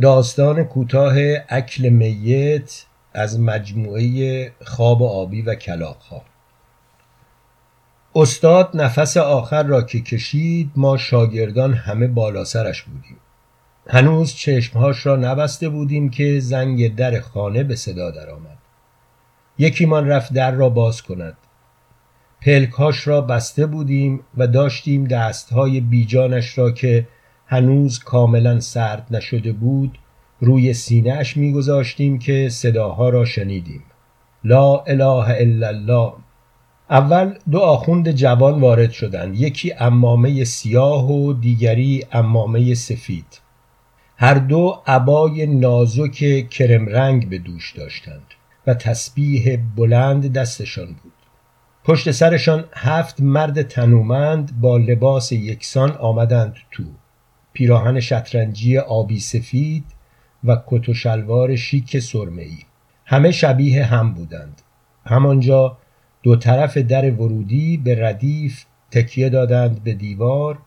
داستان کوتاه اکل میت از مجموعه خواب آبی و کلاقها استاد نفس آخر را که کشید ما شاگردان همه بالا سرش بودیم. هنوز چشمهاش را نبسته بودیم که زنگ در خانه به صدا درآمد. یکیمان رفت در را باز کند. پلکهاش را بسته بودیم و داشتیم دستهای بیجانش را که هنوز کاملا سرد نشده بود روی سینهاش میگذاشتیم که صداها را شنیدیم. لا اله الا الله. اول دو آخوند جوان وارد شدند یکی امامه سیاه و دیگری امامه سفید. هر دو عبای نازک کرم رنگ به دوش داشتند و تسبیح بلند دستشان بود. پشت سرشان هفت مرد تنومند با لباس یکسان آمدند تو. پیراهن شطرنجی آبی سفید و کت و شلوار شیک سرمه‌ای. همه شبیه هم بودند. همانجا دو طرف در ورودی به ردیف تکیه دادند به دیوار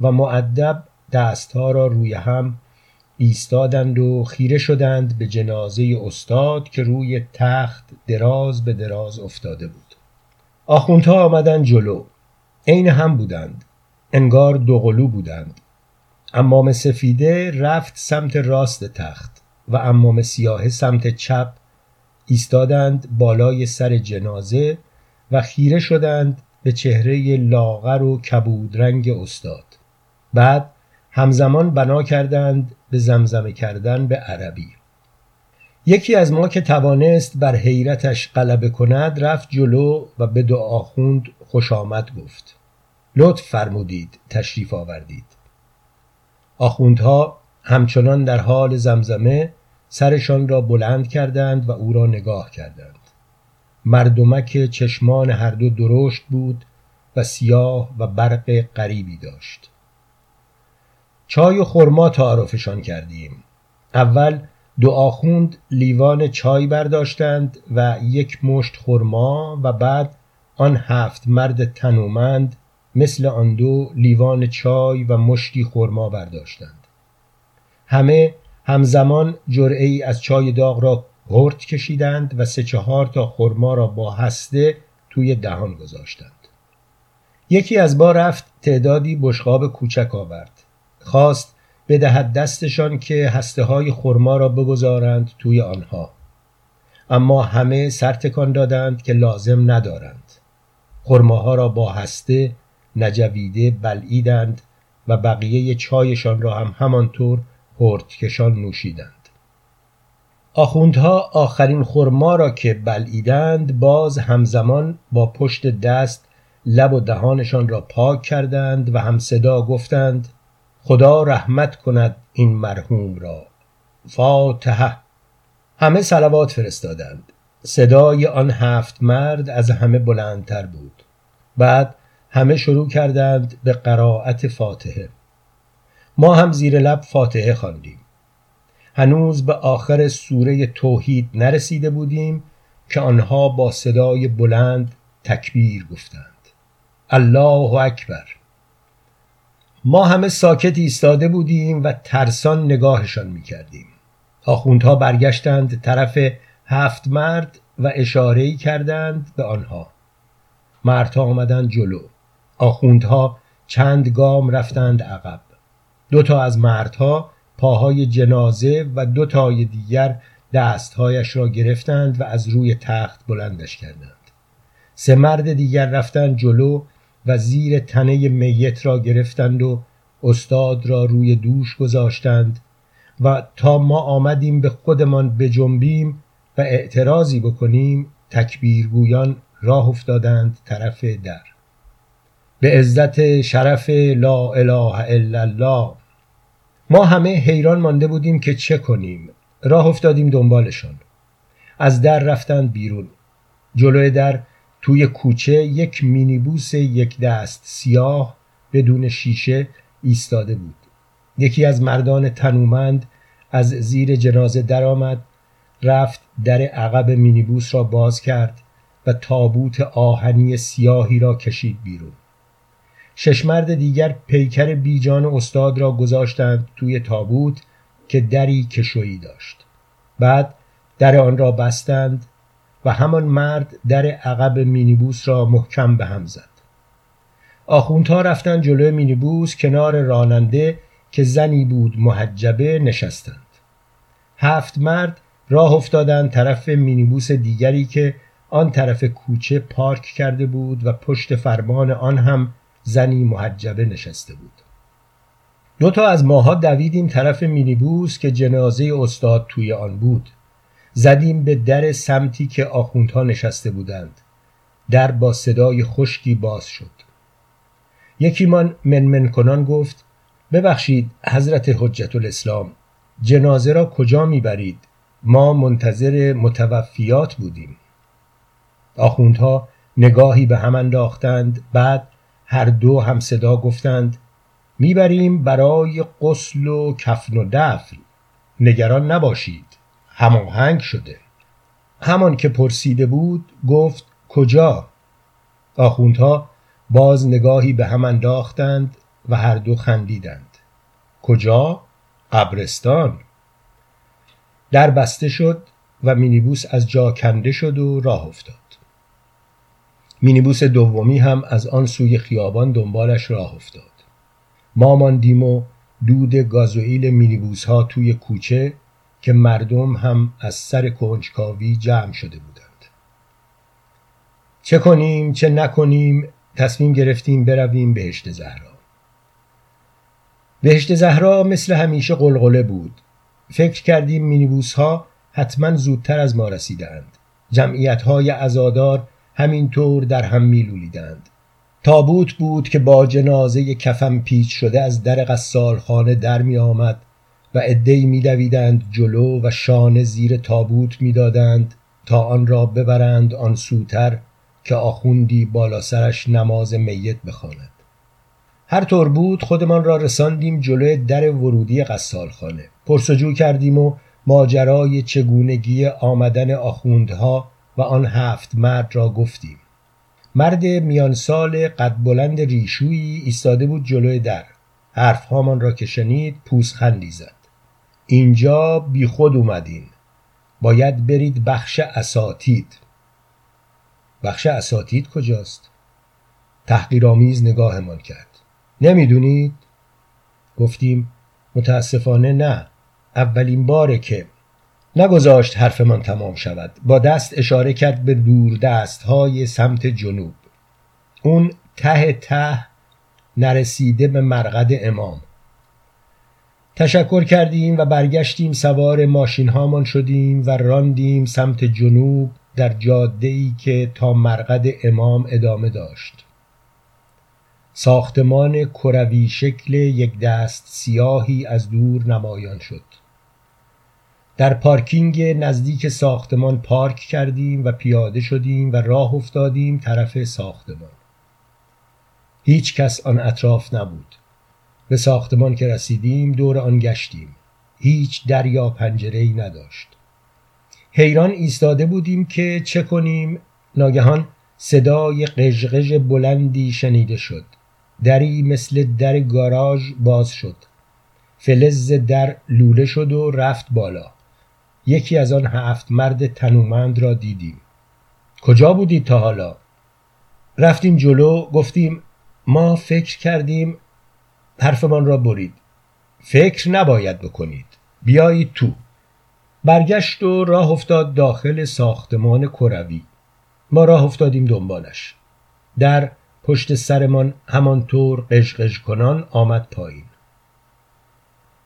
و معدب دستها را روی هم ایستادند و خیره شدند به جنازه استاد که روی تخت دراز به دراز افتاده بود. آخوندها آمدند جلو. عین هم بودند. انگار دوقلو بودند. امام سفیده رفت سمت راست تخت و امام سیاه سمت چپ ایستادند بالای سر جنازه و خیره شدند به چهره لاغر و کبودرنگ استاد. بعد همزمان بنا کردند به زمزمه کردن به عربی. یکی از ما که توانست بر حیرتش غلبه کند رفت جلو و به دو آخوند خوش آمد گفت. لطف فرمودید تشریف آوردید. آخوندها همچنان در حال زمزمه سرشان را بلند کردند و او را نگاه کردند. مردمک چشمان هر دو درشت بود و سیاه و برق غریبی داشت. چای و خرما تعارفشان کردیم. اول دو آخوند لیوان چای برداشتند و یک مشت خرما و بعد آن هفت مرد تنومند مثل آن دو لیوان چای و مشتی خرما برداشتند. همه همزمان جرعه ای از چای داغ را هرت کشیدند و سه چهار تا خرما را با هسته توی دهان گذاشتند. یکی از با رفت تعدادی بشقاب کوچک آورد. خواست بدهد دستشان که هسته های خرما را بگذارند توی آنها. اما همه سرتکان دادند که لازم ندارند. خرماها را با هسته نجویده بلعیدند و بقیه چایشان را هم همانطور هرتکشان نوشیدند. آخوندها آخرین خرما را که بلعیدند باز همزمان با پشت دست لب و دهانشان را پاک کردند و هم صدا گفتند خدا رحمت کند این مرحوم را. فاتحه. همه سلوات فرستادند. صدای آن هفت مرد از همه بلندتر بود. بعد همه شروع کردند به قرائت فاتحه. ما هم زیر لب فاتحه خواندیم. هنوز به آخر سوره توحید نرسیده بودیم که آنها با صدای بلند تکبیر گفتند. الله اکبر. ما همه ساکت ایستاده بودیم و ترسان نگاهشان می کردیم آخوندها برگشتند طرف هفت مرد و اشاره کردند به آنها. مردها آمدند جلو. آخوندها چند گام رفتند عقب. دو تا از مردها پاهای جنازه و دو تای دیگر دستهایش را گرفتند و از روی تخت بلندش کردند. سه مرد دیگر رفتند جلو و زیر تنه میت را گرفتند و استاد را روی دوش گذاشتند و تا ما آمدیم به خودمان بجنبیم و اعتراضی بکنیم تکبیرگویان راه افتادند طرف در. به عزت شرف لا اله الا الله. ما همه حیران مانده بودیم که چه کنیم. راه افتادیم دنبالشان. از در رفتند بیرون. جلوی در توی کوچه یک مینیبوس یک دست سیاه بدون شیشه ایستاده بود. یکی از مردان تنومند از زیر جنازه درآمد رفت در عقب مینیبوس را باز کرد و تابوت آهنی سیاهی را کشید بیرون. شش مرد دیگر پیکر بیجان استاد را گذاشتند توی تابوت که دری کشویی داشت. بعد در آن را بستند و همان مرد در عقب مینیبوس را محکم به هم زد. آخوندها رفتند جلوی مینیبوس کنار راننده که زنی بود محجبه نشستند. هفت مرد راه افتادند طرف مینیبوس دیگری که آن طرف کوچه پارک کرده بود و پشت فرمان آن هم زنی محجبه نشسته بود. دو تا از ماها دویدیم طرف مینیبوس که جنازه استاد توی آن بود. زدیم به در سمتی که آخوندها نشسته بودند. در با صدای خشکی باز شد. یکیمان منمن کنان گفت ببخشید حضرت حجت الاسلام جنازه را کجا می‌برید؟ ما منتظر متوفیات بودیم. آخوندها نگاهی به هم انداختند بعد هر دو هم صدا گفتند می‌بریم برای غسل و کفن و دفن. نگران نباشید هماهنگ شده. همان که پرسیده بود گفت کجا؟ آخوندها باز نگاهی به هم انداختند و هر دو خندیدند. کجا؟ قبرستان. در بسته شد و مینیبوس از جا کنده شد و راه افتاد. مینیبوس دومی هم از آن سوی خیابان دنبالش راه افتاد. ما ماندیم و دود گازوئیل مینیبوس ها توی کوچه که مردم هم از سر کنجکاوی جمع شده بودند. چه کنیم چه نکنیم تصمیم گرفتیم برویم بهشت زهرا. بهشت زهرا مثل همیشه قلقله بود. فکر کردیم مینیبوس ها حتما زودتر از ما رسیدند جمعیت های ازادار همینطور در هم میلولیدند. تابوت بود که با جنازه کفم پیچ شده از در قصال خانه در می آمد و عدهای میدویدند جلو و شانه زیر تابوت می‌دادند تا آن را ببرند آن سوتر که آخوندی بالا سرش نماز میت بخواند. هر طور بود خودمان را رساندیم جلوی در ورودی قصالخانه پرسجو کردیم و ماجرای چگونگی آمدن آخوندها و آن هفت مرد را گفتیم. مرد میان سال قد بلند ریشویی ایستاده بود جلوی در. حرفهامان را که شنید پوزخندی زد. اینجا بی خود اومدین. باید برید بخش اساتید. بخش اساتید کجاست؟ تحقیرآمیز نگاهمان کرد. نمی‌دونید؟ گفتیم متاسفانه نه. اولین باره که نگذاشت حرفمان تمام شود. با دست اشاره کرد به دور دست های سمت جنوب. اون ته ته نرسیده به مرقد امام. تشکر کردیم و برگشتیم سوار ماشین هامان شدیم و راندیم سمت جنوب در جاده ای که تا مرقد امام ادامه داشت. ساختمان کروی شکل یک دست سیاهی از دور نمایان شد. در پارکینگ نزدیک ساختمان پارک کردیم و پیاده شدیم و راه افتادیم طرف ساختمان. هیچ کس آن اطراف نبود. به ساختمان که رسیدیم دور آن گشتیم. هیچ در یا پنجره ای نداشت. حیران ایستاده بودیم که چه کنیم؟ ناگهان صدای قژقژ بلندی شنیده شد. دری مثل در گاراژ باز شد. فلز در لوله شد و رفت بالا. یکی از آن هفت مرد تنومند را دیدیم. کجا بودید تا حالا؟ رفتیم جلو گفتیم ما فکر کردیم حرفمان را برید. فکر نباید بکنید. بیایید تو. برگشت و راه افتاد داخل ساختمان کروی. ما راه افتادیم دنبالش. در پشت سرمان همانطور قشقش کنان آمد پایین.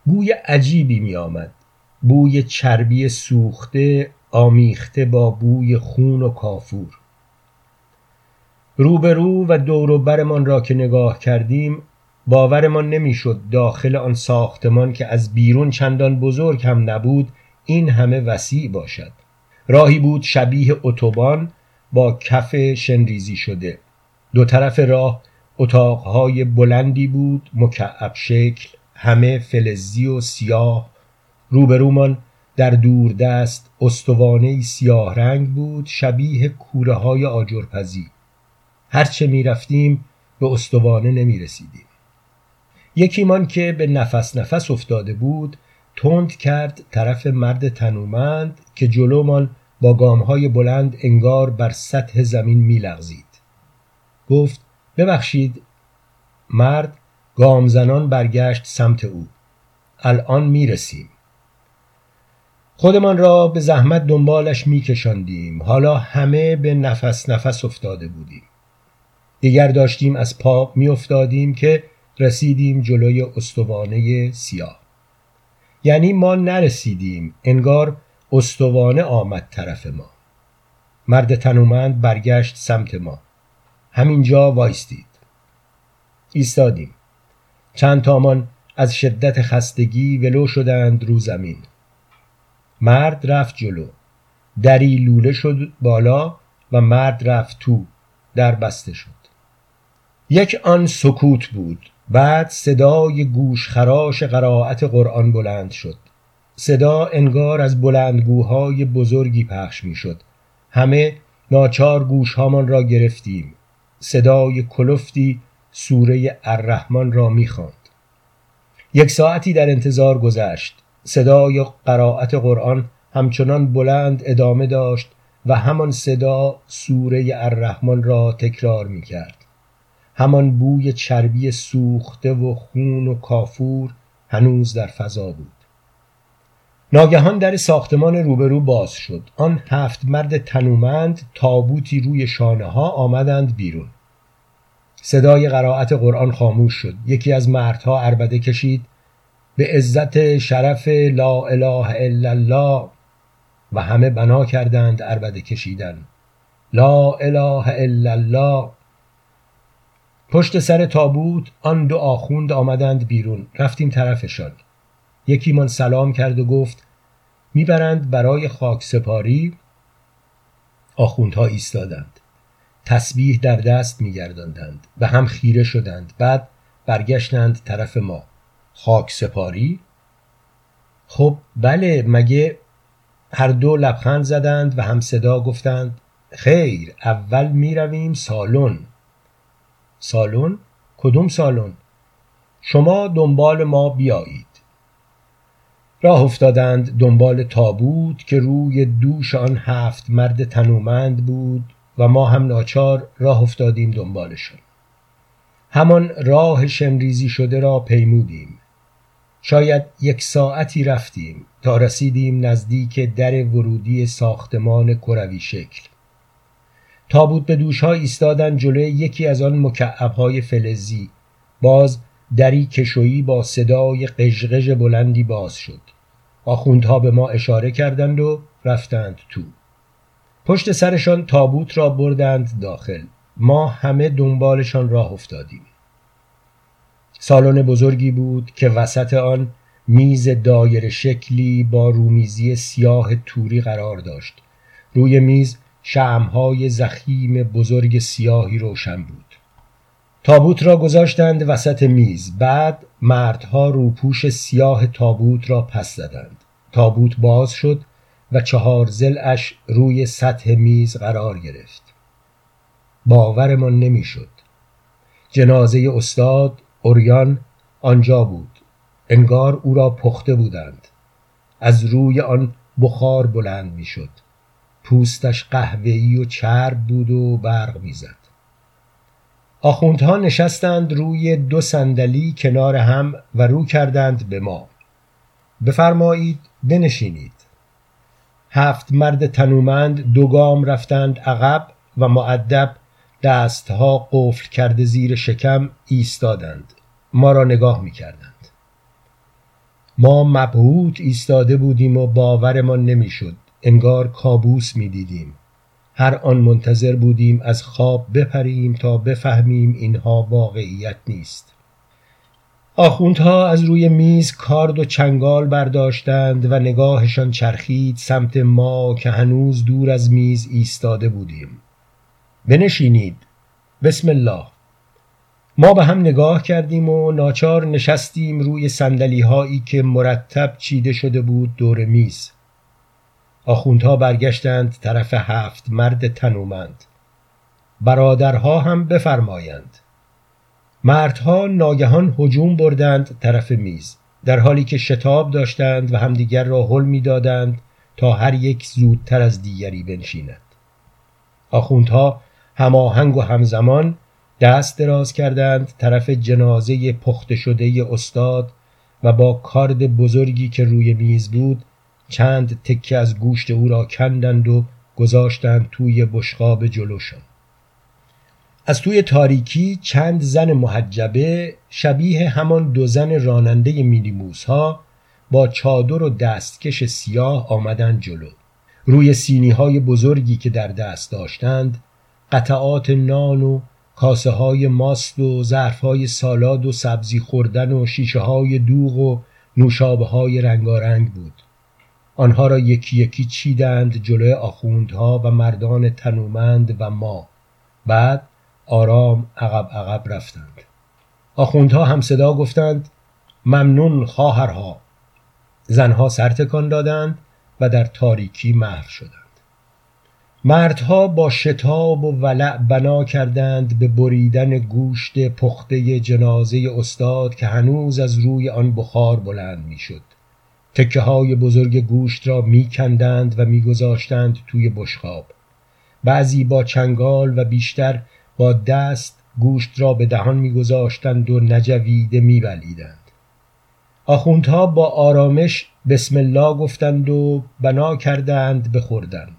بوی عجیبی می آمد بوی چربی سوخته آمیخته با بوی خون و کافور. روبرو و دور برمان را که نگاه کردیم باورمان نمی‌شد داخل آن ساختمان که از بیرون چندان بزرگ هم نبود این همه وسیع باشد. راهی بود شبیه اتوبان با کف شنریزی شده. دو طرف راه اتاقهای بلندی بود مکعب شکل همه فلزی و سیاه روبرومان در دور دست استوانه سیاه رنگ بود شبیه کوره های آجرپزی. هرچه می رفتیم به استوانه نمی رسیدیم یکیمان که به نفس نفس افتاده بود تند کرد طرف مرد تنومند که جلومان با گامهای بلند انگار بر سطح زمین میلغزید. گفت ببخشید مرد گامزنان برگشت سمت او. الان می‌رسیم. خودمان را به زحمت دنبالش میکشاندیم. حالا همه به نفس نفس افتاده بودیم. دیگر داشتیم از پا میافتادیم که رسیدیم جلوی استوانه سیاه. یعنی ما نرسیدیم انگار استوانه آمد طرف ما. مرد تنومند برگشت سمت ما. همینجا وایستید. ایستادیم. چند تامان از شدت خستگی ولو شدند رو زمین. مرد رفت جلو. دری لوله شد بالا و مرد رفت تو در بسته شد. یک آن سکوت بود. بعد صدای گوش خراش قرائت قرآن بلند شد. صدا انگار از بلندگوهای بزرگی پخش می شد همه ناچار گوشهامان را گرفتیم. صدای کلفتی سوره الرحمن را می‌خواند. یک ساعتی در انتظار گذشت. صدای قرائت قرآن همچنان بلند ادامه داشت و همان صدا سوره الرحمن را تکرار می کرد. همان بوی چربی سوخته و خون و کافور هنوز در فضا بود. ناگهان در ساختمان روبرو باز شد. آن هفت مرد تنومند تابوتی روی شانه ها آمدند بیرون. صدای قرائت قرآن خاموش شد. یکی از مردها عربده کشید به عزت شرف لا اله الا الله و همه بنا کردند عربده کشیدن. لا اله الا الله. پشت سر تابوت آن دو آخوند آمدند بیرون. رفتیم طرفشان. یکیمان سلام کرد و گفت می‌برند برای خاک سپاری؟ آخوندها ایستادند. تسبیح در دست میگرداندند به هم خیره شدند. بعد برگشتند طرف ما. خاک سپاری. خب بله مگه هر دو لبخند زدند و هم صدا گفتند خیر اول می رویم سالن. سالن؟ کدوم سالن؟ شما دنبال ما بیایید. راه افتادند دنبال تابوت که روی دوش آن هفت مرد تنومند بود و ما هم ناچار راه افتادیم دنبالشان. همان راه شمریزی شده را پیمودیم. شاید یک ساعتی رفتیم تا رسیدیم نزدیک در ورودی ساختمان کروی شکل. تابوت به دوشها ایستادن جلوی یکی از آن مکعبهای فلزی باز دری کشویی با صدای قژقژ بلندی باز شد. آخوندها به ما اشاره کردند و رفتند تو. پشت سرشان تابوت را بردند داخل. ما همه دنبالشان راه افتادیم. سالن بزرگی بود که وسط آن میز دایر شکلی با رومیزی سیاه توری قرار داشت. روی میز شمهای زخیم بزرگ سیاهی روشن بود. تابوت را گذاشتند وسط میز. بعد مردها روپوش سیاه تابوت را پس زدند. تابوت باز شد و چهار زلش روی سطح میز قرار گرفت. باورمان نمی‌شد. جنازه استاد اوریان آنجا بود. انگار او را پخته بودند. از روی آن بخار بلند می‌شد. پوستش قهوه‌ای و چرب بود و برق می‌زد. آخوندها نشستند روی دو صندلی کنار هم و رو کردند به ما. بفرمایید بنشینید. هفت مرد تنومند دو گام رفتند عقب و معدب دستها قفل کرده زیر شکم ایستادند ما را نگاه می کردند. ما مبهوت ایستاده بودیم و باورمان نمی‌شد انگار کابوس می دیدیم. هر آن منتظر بودیم از خواب بپریم تا بفهمیم اینها واقعیت نیست آخوندها از روی میز کارد و چنگال برداشتند و نگاهشان چرخید سمت ما که هنوز دور از میز ایستاده بودیم بنشینید. بسم الله. ما به هم نگاه کردیم و ناچار نشستیم روی سندلی هایی که مرتب چیده شده بود دور میز. آخوندها برگشتند طرف هفت مرد تنومند. برادرها هم بفرمایند. مردها ناگهان هجوم بردند طرف میز در حالی که شتاب داشتند و همدیگر را حل می‌دادند تا هر یک زودتر از دیگری بنشیند. آخوندها هماهنگ و همزمان دست دراز کردند طرف جنازه پخته شده استاد و با کارد بزرگی که روی میز بود چند تکه از گوشت او را کندند و گذاشتند توی بشقاب جلوشان. از توی تاریکی چند زن محجبه شبیه همان دو زن راننده مینیموس ها با چادر و دستکش سیاه آمدند جلو. روی سینی های بزرگی که در دست داشتند قطعات نان و کاسه های ماست و ظرف های سالاد و سبزی خوردن و شیشه های دوغ و نوشابه های رنگارنگ بود. آنها را یکی یکی چیدند جلوی آخوندها و مردان تنومند و ما. بعد آرام عقب عقب رفتند. آخوندها هم صدا گفتند ممنون خواهرها. زنها سرتکان دادند و در تاریکی محو شدند. مردها با شتاب و ولع بنا کردند به بریدن گوشت پخته جنازه استاد که هنوز از روی آن بخار بلند می‌شد. تکه های بزرگ گوشت را میکندند و میگذاشتند توی بشخاب. بعضی با چنگال و بیشتر با دست گوشت را به دهان میگذاشتند و نجویده میبلیدند. آخوندها با آرامش بسم الله گفتند و بنا کردند بخوردند.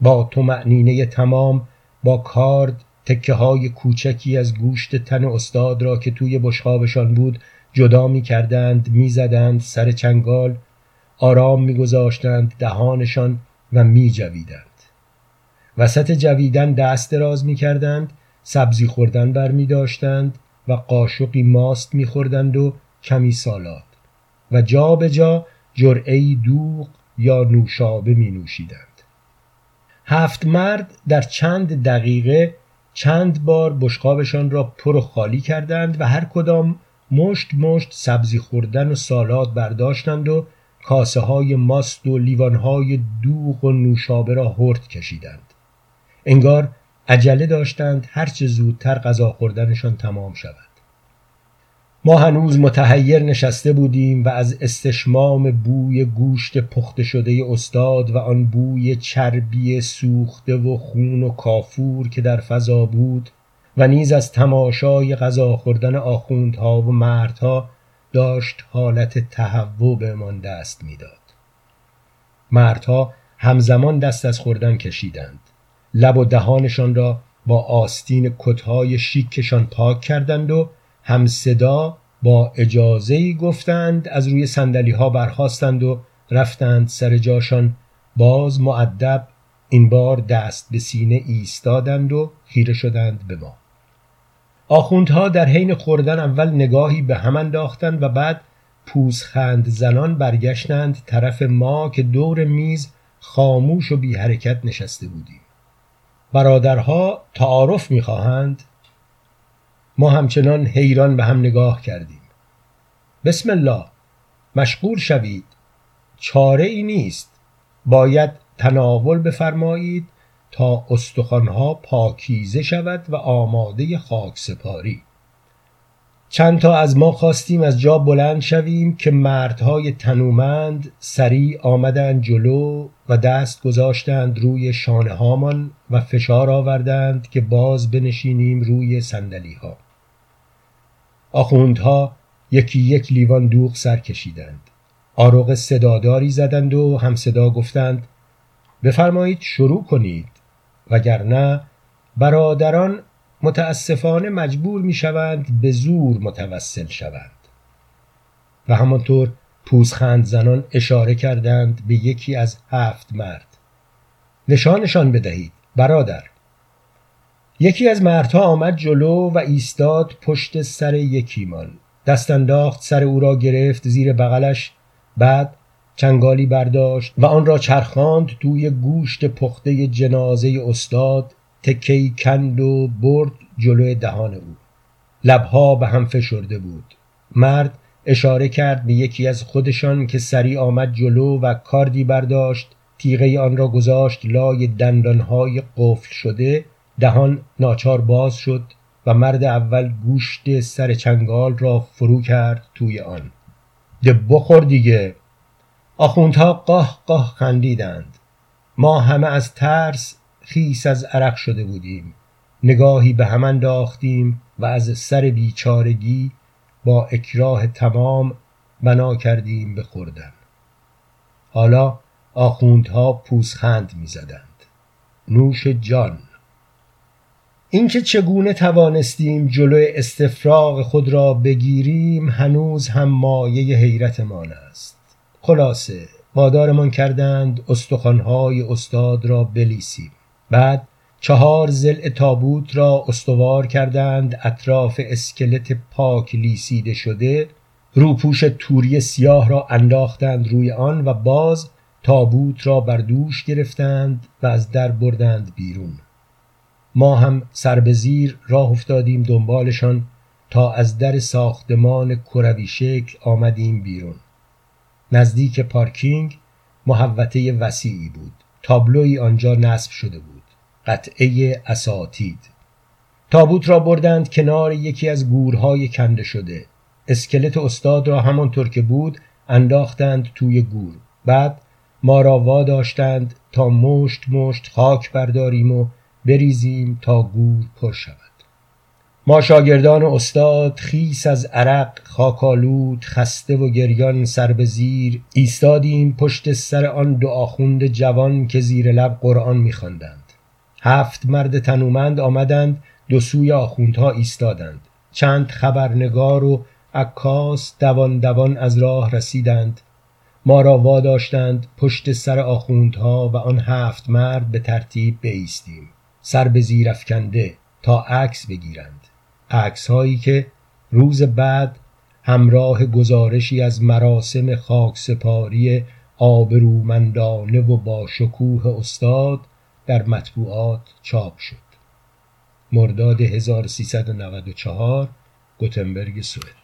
با معنینه تمام با کارد تکه های کوچکی از گوشت تن استاد را که توی بشخابشان بود جدا می کردند می زدند سر چنگال آرام می گذاشتند دهانشان و می جویدند. وسط جویدن دست دراز می کردند سبزی خوردن بر می داشتند و قاشقی ماست می خوردند و کمی سالاد و جا به جا جرعی دوغ یا نوشابه می نوشیدند. هفت مرد در چند دقیقه چند بار بشقابشان را پر و خالی کردند و هر کدام مشت مشت سبزی خوردن و سالاد برداشتند و کاسه های ماست و لیوان های دوغ و نوشابه را هرد کشیدند. انگار عجله داشتند هرچه زودتر غذا خوردنشان تمام شود. ما هنوز متحیر نشسته بودیم و از استشمام بوی گوشت پخته شده استاد و آن بوی چربی سوخته و خون و کافور که در فضا بود و نیز از تماشای غذا خوردن آخوندها و مردها داشت حالت تهوع بهمان دست می‌داد. مردها همزمان دست از خوردن کشیدند. لب و دهانشان را با آستین کتهای شیکشان پاک کردند و هم صدا با اجازه گفتند از روی سندلی ها برخواستند و رفتند سر جاشان. باز معدب این بار دست به سینه ایستادند و خیره شدند به ما. آخوندها در حین خوردن اول نگاهی به هم انداختند و بعد پوزخند زنان برگشتند طرف ما که دور میز خاموش و بی حرکت نشسته بودیم. برادرها تعارف می‌خواهند ما همچنان حیران به هم نگاه کردیم. بسم الله مشغول شوید. چاره ای نیست. باید تناول بفرمایید تا استخوانها پاکیزه شود و آماده خاک سپاری چند تا از ما خواستیم از جا بلند شویم که مردهای تنومند سریع آمدند جلو و دست گذاشتند روی شانه هامان و فشار آوردند که باز بنشینیم روی سندلی ها آخوندها یکی یک لیوان دوغ سر کشیدند. آروغ صداداری زدند و هم صدا گفتند بفرمایید شروع کنید وگرنه برادران متاسفانه مجبور می شوند به زور متوسل شوند. و همانطور پوزخند زنان اشاره کردند به یکی از هفت مرد. نشانشان بدهید برادر. یکی از مردها آمد جلو و ایستاد پشت سر یکیمان دست انداخت سر او را گرفت زیر بغلش. بعد چنگالی برداشت و آن را چرخاند توی گوشت پخته جنازه استاد تکی کند و برد جلوی دهان او. لبها به هم فشرده بود. مرد اشاره کرد به یکی از خودشان که سری آمد جلو و کاردی برداشت. تیغه آن را گذاشت لای دندانهای قفل شده دهان ناچار باز شد و مرد اول گوشت سر چنگال را فرو کرد توی آن. ده بخور دیگه. آخوندها قاه قاه خندیدند. ما همه از ترس خیس از عرق شده بودیم. نگاهی به هم انداختیم و از سر بیچارگی با اکراه تمام بنا کردیم به خوردن. حالا آخوندها پوزخند می‌زدند. نوش جان اینکه چگونه توانستیم جلوی استفراغ خود را بگیریم هنوز هم مایه حیرتمان است. خلاصه وادارمان کردند استخوانهای استاد را بلیسیم. بعد چهار زل تابوت را استوار کردند اطراف اسکلت پاک لیسیده شده روپوش توری سیاه را انداختند روی آن و باز تابوت را بر دوش گرفتند و از در بردند بیرون. ما هم سر به زیر راه افتادیم دنبالشان تا از در ساختمان کروی شکل آمدیم بیرون. نزدیک پارکینگ محوطه وسیعی بود. تابلوی آنجا نصب شده بود. قطعه اساتید. تابوت را بردند کنار یکی از گورهای کنده شده. اسکلت استاد را همانطور که بود انداختند توی گور. بعد ما را واداشتند تا مشت مشت خاک برداریم و بریزیم تا گور پر شود. ما شاگردان استاد خیس از عرق خاکالود خسته و گریان سر به زیر ایستادیم پشت سر آن دو آخوند جوان که زیر لب قرآن میخواندند. هفت مرد تنومند آمدند دو سوی آخوندها ایستادند. چند خبرنگار و عکاس دوان دوان از راه رسیدند. ما را واداشتند پشت سر آخوندها و آن هفت مرد به ترتیب بایستیم. سر به زیر افکنده تا عکس بگیرند. عکس هایی که روز بعد همراه گزارشی از مراسم خاکسپاری آبرومندانه و با شکوه استاد در مطبوعات چاپ شد. مرداد 1394 گوتنبرگ سوئد.